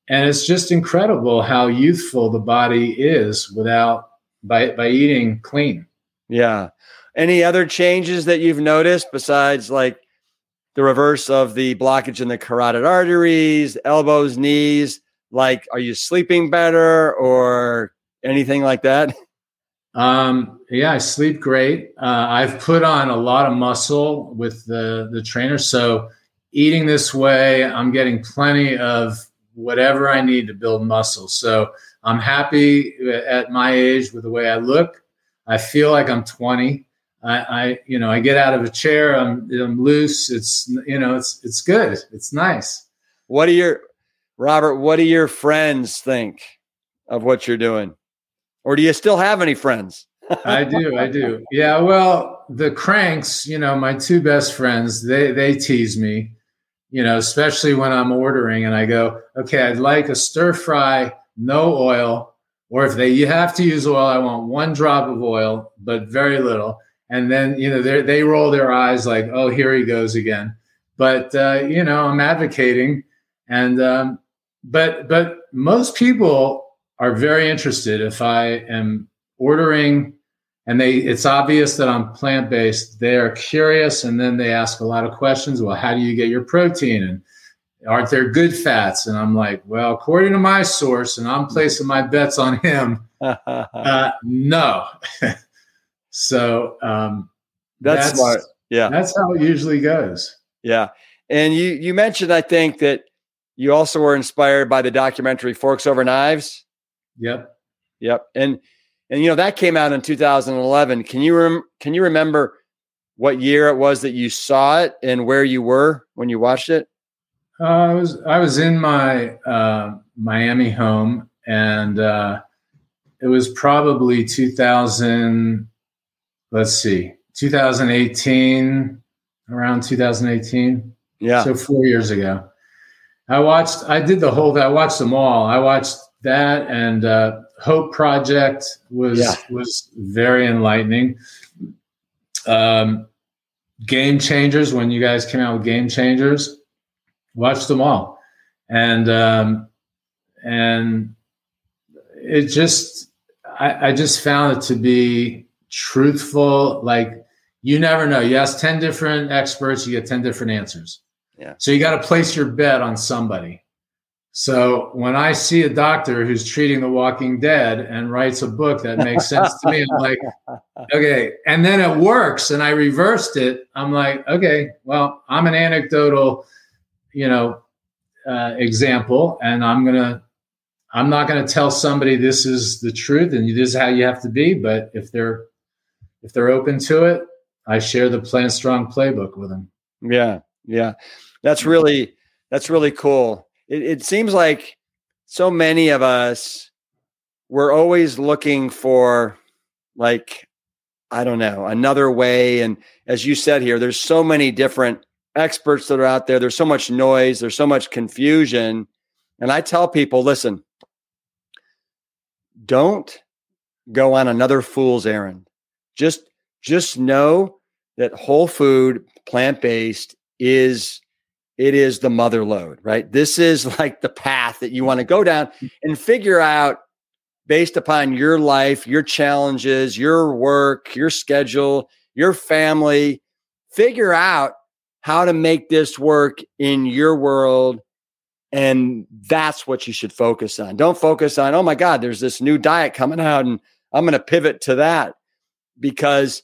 and it's just incredible how youthful the body is without by by eating clean. Yeah. Any other changes that you've noticed besides like the reverse of the blockage in the carotid arteries elbows knees? Like are you sleeping better or anything like that? Um, yeah i sleep great. Uh, i've put on a lot of muscle with the the trainer. So eating this way i'm getting plenty of whatever I need to build muscle. So I'm happy at my age with the way I look. I feel like I'm 20. I, I you know, I get out of a chair. I'm, I'm loose. It's, you know, it's, it's good. It's nice. What do your, Robert, what do your friends think of what you're doing? Or do you still have any friends? I do. I do. Yeah. Well, the cranks, you know, my two best friends, they, they tease me you know, especially when I'm ordering and I go, okay, I'd like a stir fry, no oil, or if they you have to use oil, I want one drop of oil, but very little. And then you know they they roll their eyes like, oh, here he goes again. But uh, you know, I'm advocating, and um, but but most people are very interested if I am ordering and they it's obvious that I'm plant based. They are curious, and then they ask a lot of questions. Well, how do you get your protein? And aren't there good fats? And I'm like, well, according to my source, and I'm placing my bets on him. uh, no. so um, that's, that's smart. Yeah, that's how it usually goes. Yeah, and you you mentioned I think that you also were inspired by the documentary Forks Over Knives. Yep. Yep. And and you know that came out in 2011. Can you rem- can you remember what year it was that you saw it and where you were when you watched it? Uh, I was I was in my uh, Miami home, and uh, it was probably 2000. Let's see, 2018, around 2018. Yeah, so four years ago. I watched. I did the whole. I watched them all. I watched that and uh, Hope Project was yeah. was very enlightening. Um, Game Changers when you guys came out with Game Changers, watched them all, and um, and it just I, I just found it to be truthful. Like you never know. You ask ten different experts, you get ten different answers. Yeah. So you got to place your bet on somebody. So when I see a doctor who's treating The Walking Dead and writes a book that makes sense to me, I'm like, okay. And then it works, and I reversed it. I'm like, okay, well, I'm an anecdotal, you know, uh, example, and I'm gonna, I'm not gonna tell somebody this is the truth and this is how you have to be. But if they're, if they're open to it, I share the Plant Strong playbook with them. Yeah, yeah, that's really that's really cool it, it seems like so many of us we're always looking for like i don't know another way and as you said here there's so many different experts that are out there there's so much noise there's so much confusion and i tell people listen don't go on another fool's errand. Just just know that whole food plant-based is it is the mother load, right? This is like the path that you want to go down and figure out based upon your life, your challenges, your work, your schedule, your family, figure out how to make this work in your world. And that's what you should focus on. Don't focus on, oh my God, there's this new diet coming out and I'm going to pivot to that. Because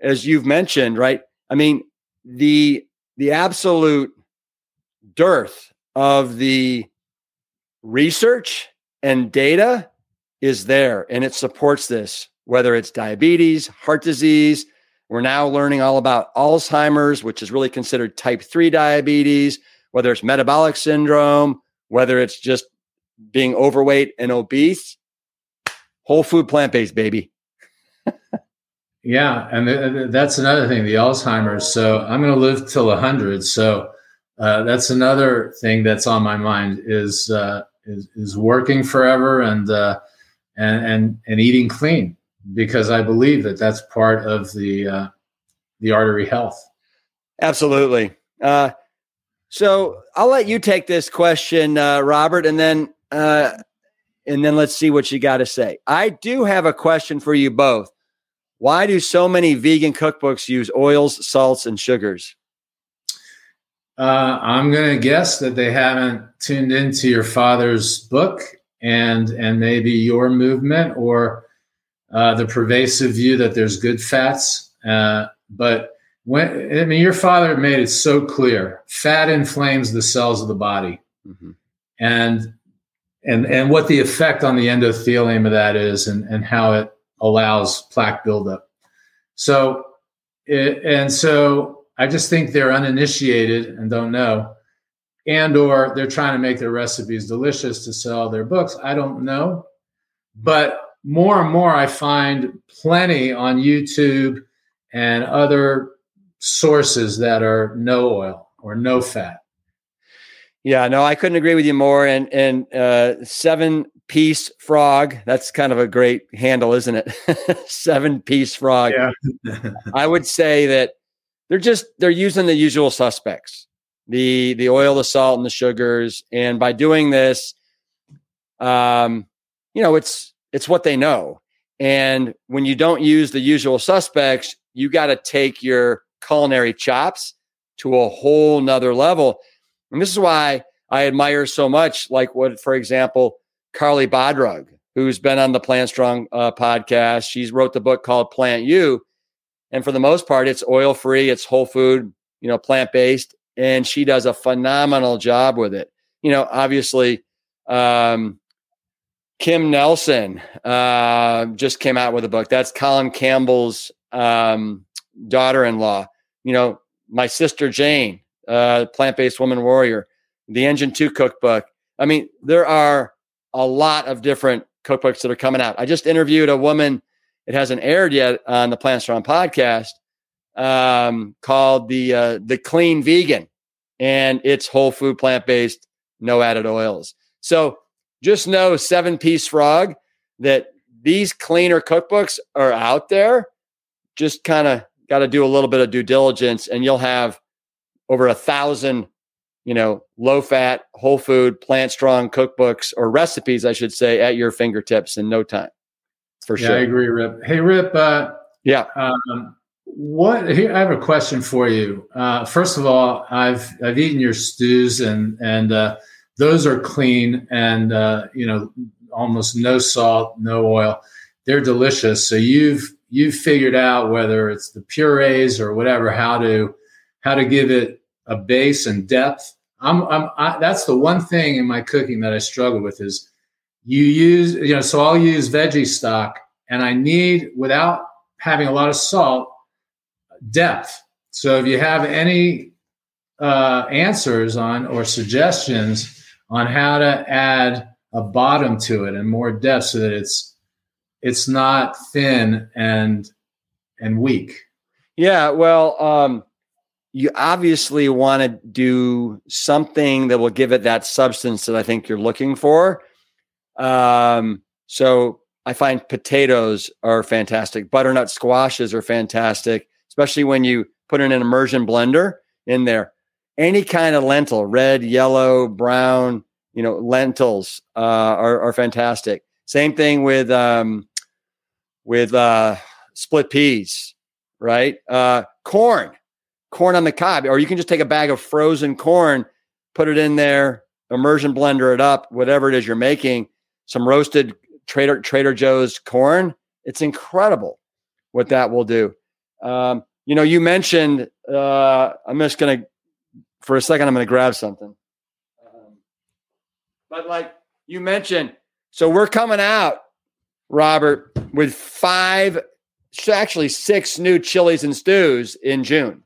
as you've mentioned, right? I mean, the the absolute dearth of the research and data is there and it supports this, whether it's diabetes, heart disease. We're now learning all about Alzheimer's, which is really considered type 3 diabetes, whether it's metabolic syndrome, whether it's just being overweight and obese. Whole food plant based, baby. yeah. And th- that's another thing the Alzheimer's. So I'm going to live till 100. So uh, that's another thing that's on my mind is uh, is, is, working forever and, uh, and and and eating clean because I believe that that's part of the uh, the artery health. Absolutely. Uh, so I'll let you take this question, Robert, and then and then let's see what you got to say. I do have a question for you both. Why do so many vegan cookbooks use oils, salts, and sugars? Uh, I'm going to guess that they haven't tuned into your father's book and and maybe your movement or uh, the pervasive view that there's good fats. Uh, but when I mean, your father made it so clear: fat inflames the cells of the body, mm-hmm. and and and what the effect on the endothelium of that is, and and how it allows plaque buildup. So, it, and so I just think they're uninitiated and don't know, and or they're trying to make their recipes delicious to sell their books. I don't know, but more and more I find plenty on YouTube and other sources that are no oil or no fat. Yeah, no, I couldn't agree with you more. And and uh, seven piece frog. That's kind of a great handle, isn't it? seven piece frog. Yeah. I would say that they're just they're using the usual suspects the the oil the salt and the sugars. And by doing this um you know it's it's what they know. And when you don't use the usual suspects you got to take your culinary chops to a whole nother level. And this is why i admire so much like what for example Carleigh Bodrug who's been on the plant strong uh, podcast. She's wrote the book called PlantYou and for the most part, it's oil free, it's whole food, you know, plant based. And she does a phenomenal job with it. You know, obviously, um, Kim Nelson uh, just came out with a book. That's Colin Campbell's um, daughter in law. You know, my sister Jane, uh, plant based woman warrior, the Engine 2 cookbook. I mean, there are a lot of different cookbooks that are coming out. I just interviewed a woman it hasn't aired yet on the Plant Strong podcast um, called the uh, the Clean Vegan, and it's whole food, plant based, no added oils. So just know, seven piece frog, that these cleaner cookbooks are out there. Just kind of got to do a little bit of due diligence, and you'll have over a thousand, you know, low fat, whole food, plant strong cookbooks or recipes, I should say, at your fingertips in no time for yeah, sure. I agree, Rip. Hey, Rip. Uh, yeah. Um, what? Here, I have a question for you. Uh, first of all, I've I've eaten your stews and and uh, those are clean and uh, you know almost no salt, no oil. They're delicious. So you've you've figured out whether it's the purees or whatever how to how to give it a base and depth. I'm, I'm I, that's the one thing in my cooking that I struggle with is you use you know so I'll use veggie stock and I need without having a lot of salt depth. So if you have any uh, answers on or suggestions on how to add a bottom to it and more depth so that it's it's not thin and and weak. Yeah, well, um, you obviously want to do something that will give it that substance that I think you're looking for. Um, so I find potatoes are fantastic. Butternut squashes are fantastic, especially when you put in an immersion blender in there. Any kind of lentil, red, yellow, brown, you know, lentils uh, are, are fantastic. Same thing with um, with uh, split peas, right? Uh, corn, corn on the cob, or you can just take a bag of frozen corn, put it in there, immersion blender it up, whatever it is you're making. Some roasted Trader Trader Joe's corn. It's incredible what that will do. Um, you know, you mentioned. Uh, I'm just gonna, for a second, I'm gonna grab something. But like you mentioned, so we're coming out, Robert, with five, actually six new chilies and stews in June.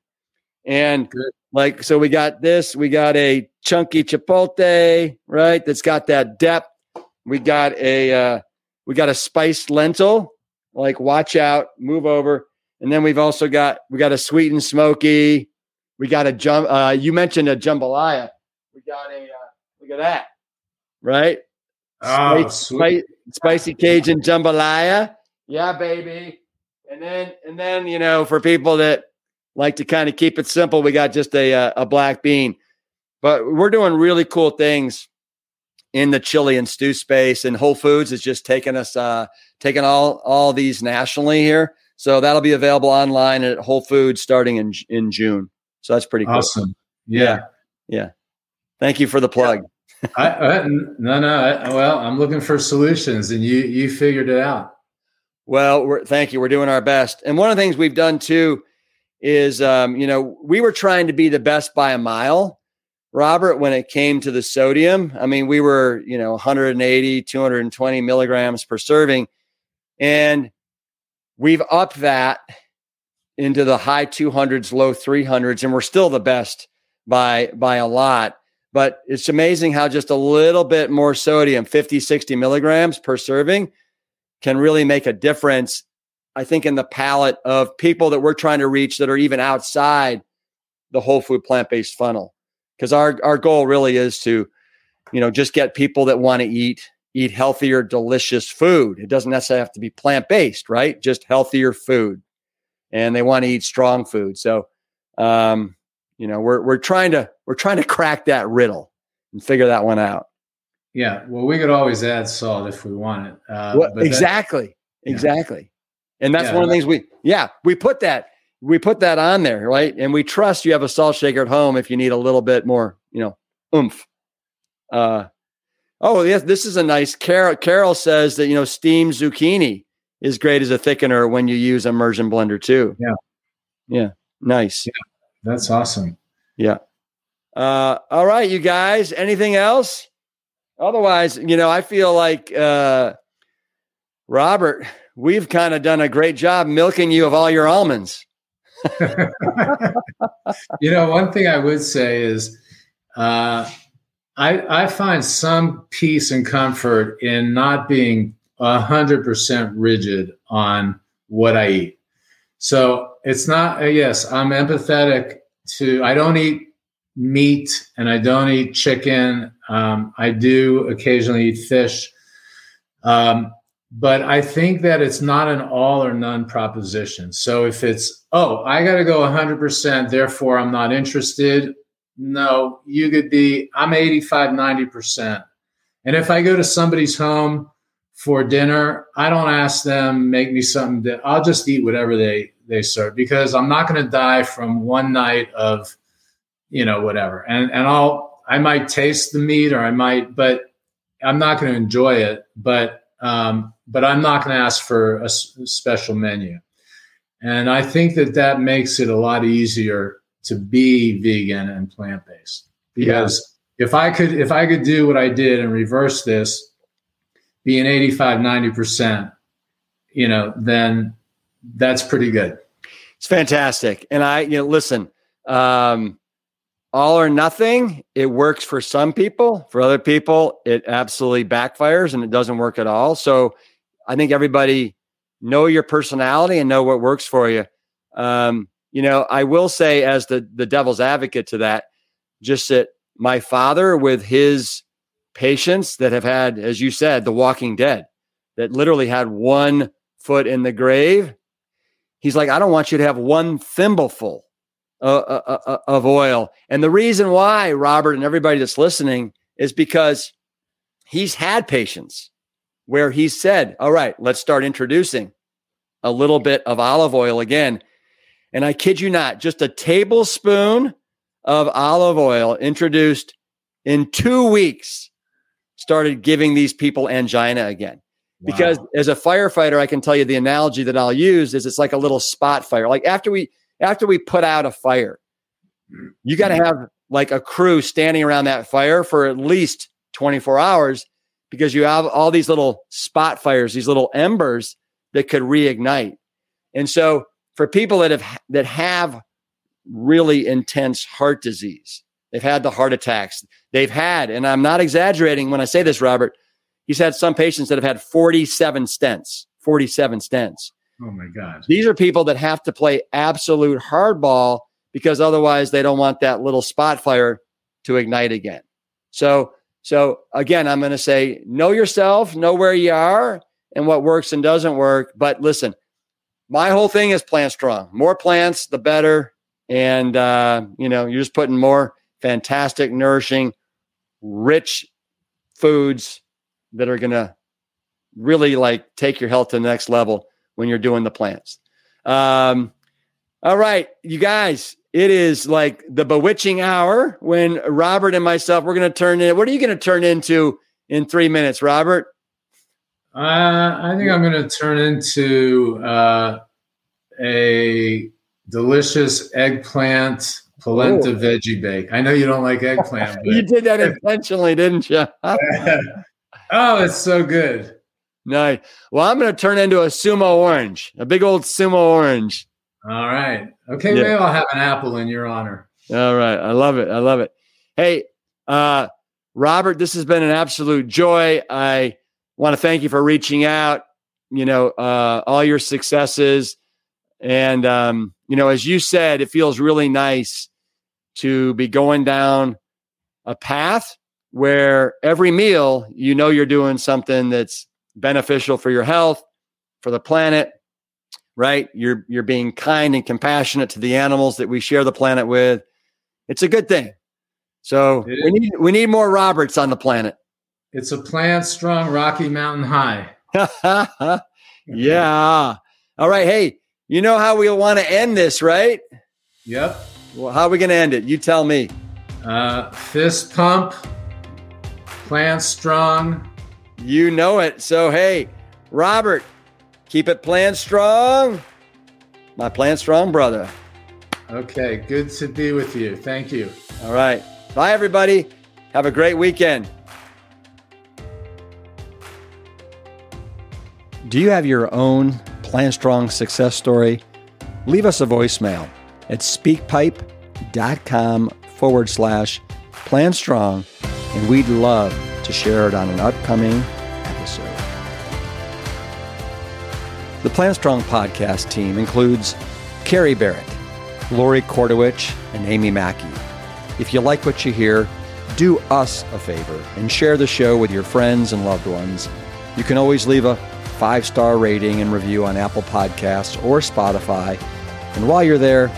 And Good. like, so we got this, we got a chunky chipotle, right? That's got that depth. We got a, uh, we got a spiced lentil, like watch out, move over. And then we've also got, we got a sweet and smoky. We got a jump, uh, you mentioned a jambalaya. We got a, uh, look at that right? Oh, spicy, spicy Cajun jambalaya. Yeah, baby. And then, and then, you know, for people that like to kind of keep it simple, we got just a, uh, a black bean. But we're doing really cool things in the chili and stew space, and Whole Foods is just taking us, uh, taking all all these nationally here. So that'll be available online at Whole Foods starting in in June. So that's pretty cool. Awesome. Yeah. Yeah. yeah. Thank you for the plug. Yeah. I, I, no, no. I, well, I'm looking for solutions, and you you figured it out. Well, thank you. We're doing our best, and one of the things we've done too is, um, you know, we were trying to be the best by a mile, Robert, when it came to the sodium. I mean, we were, you know, 180, 220 milligrams per serving, and we've upped that into the high 200s, low 300s, and we're still the best by by a lot. But it's amazing how just a little bit more sodium, 50, 60 milligrams per serving, can really make a difference, I think, in the palate of people that we're trying to reach that are even outside the whole food plant based funnel. Because our, our goal really is to, you know, just get people that want to eat eat healthier, delicious food. It doesn't necessarily have to be plant based, right? Just healthier food, and they want to eat strong food. So, um, you know, we're we're trying to we're trying to crack that riddle and figure that one out. Yeah, well, we could always add salt if we wanted. Uh, well, exactly, that, exactly, yeah. and that's yeah, one of the things we yeah we put that we put that on there right, and we trust you have a salt shaker at home if you need a little bit more you know oomph. Uh, oh yes, this is a nice. Carol Carol says that you know steamed zucchini is great as a thickener when you use immersion blender too. Yeah, yeah, nice. Yeah. That's awesome. Yeah. Uh, all right, you guys. Anything else? Otherwise, you know, I feel like uh, Robert, we've kind of done a great job milking you of all your almonds. you know, one thing I would say is uh, I, I find some peace and comfort in not being 100% rigid on what I eat. So it's not, uh, yes, I'm empathetic to, I don't eat meat and I don't eat chicken. Um, I do occasionally eat fish. Um, but I think that it's not an all or none proposition. So if it's, oh, I got to go 100%, therefore I'm not interested. No, you could be, I'm 85, 90%. And if I go to somebody's home for dinner, I don't ask them make me something that I'll just eat whatever they they serve because I'm not going to die from one night of you know whatever. And and I'll I might taste the meat or I might, but I'm not going to enjoy it. But um, but I'm not going to ask for a, s- special menu. And I think that that makes it a lot easier to be vegan and plant based because yeah. if I could if I could do what I did and reverse this, being 85 90 percent, you know, then that's pretty good. It's fantastic. And I, you know, listen, um, all or nothing, it works for some people. For other people, it absolutely backfires and it doesn't work at all. So I think everybody know your personality and know what works for you. Um, you know, I will say as the the devil's advocate to that, just that my father with his patients that have had, as you said, the walking dead, that literally had one foot in the grave. He's like, I don't want you to have one thimbleful uh, uh, uh, of oil. And the reason why, Robert, and everybody that's listening, is because he's had patients where he said, All right, let's start introducing a little bit of olive oil again. And I kid you not, just a tablespoon of olive oil introduced in two weeks started giving these people angina again. Wow. Because as a firefighter, I can tell you the analogy that I'll use is it's like a little spot fire. Like after we after we put out a fire, you got to mm-hmm. have like a crew standing around that fire for at least 24 hours because you have all these little spot fires, these little embers that could reignite. And so for people that have that have really intense heart disease, they've had the heart attacks, they've had, and I'm not exaggerating when I say this, Robert, he's had some patients that have had 47 stents, 47 stents. Oh my God. These are people that have to play absolute hardball because otherwise they don't want that little spot fire to ignite again. So, so again, I'm going to say know yourself, know where you are and what works and doesn't work. But listen, my whole thing is plant strong. More plants, the better. And, uh, you know, you're just putting more fantastic, nourishing, rich foods that are going to really like take your health to the next level when you're doing the plants. Um, all right, you guys, it is like the bewitching hour when Robert and myself, we're going to turn in. What are you going to turn into in three minutes, Robert? Uh, I think I'm going to turn into uh, a delicious eggplant polenta oh. veggie bake. I know you don't like eggplant. you did that intentionally, didn't you? oh, it's so good. Nice. Well, I'm going to turn into a sumo orange, a big old sumo orange. All right. Okay, yeah. maybe I'll have an apple in your honor. All right. I love it. I love it. Hey, uh, Robert, this has been an absolute joy. I want to thank you for reaching out. You know, uh, all your successes. And, um, you know, as you said, it feels really nice to be going down a path where every meal, you know, you're doing something that's beneficial for your health, for the planet, right? You're you're being kind and compassionate to the animals that we share the planet with. It's a good thing. So we need we need more Roberts on the planet. It's a plant strong Rocky Mountain High. yeah. All right. Hey, you know how we want to end this, right? Yep. Well, how are we going to end it? You tell me. Uh, fist pump, plant strong, you know it. So, hey, Robert, keep it plant strong. My plant strong brother. Okay, good to be with you. Thank you. All right. Bye, everybody. Have a great weekend. Do you have your own Plant Strong success story? Leave us a voicemail at speakpipe.com forward slash plant Strong, and we'd love to share it on an upcoming episode. The Plant Strong podcast team includes Carrie Barrett, Lori Kordowich, and Amy Mackey. If you like what you hear, do us a favor and share the show with your friends and loved ones. You can always leave a five star rating and review on Apple Podcasts or Spotify. And while you're there,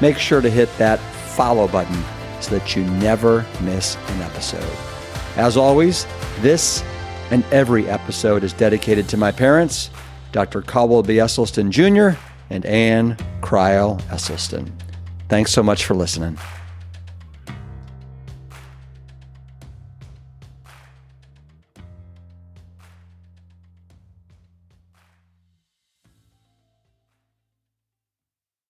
make sure to hit that follow button so that you never miss an episode. As always, this and every episode is dedicated to my parents, Dr. Caldwell B. Esselstyn Jr. and Ann Crile Esselstyn. Thanks so much for listening.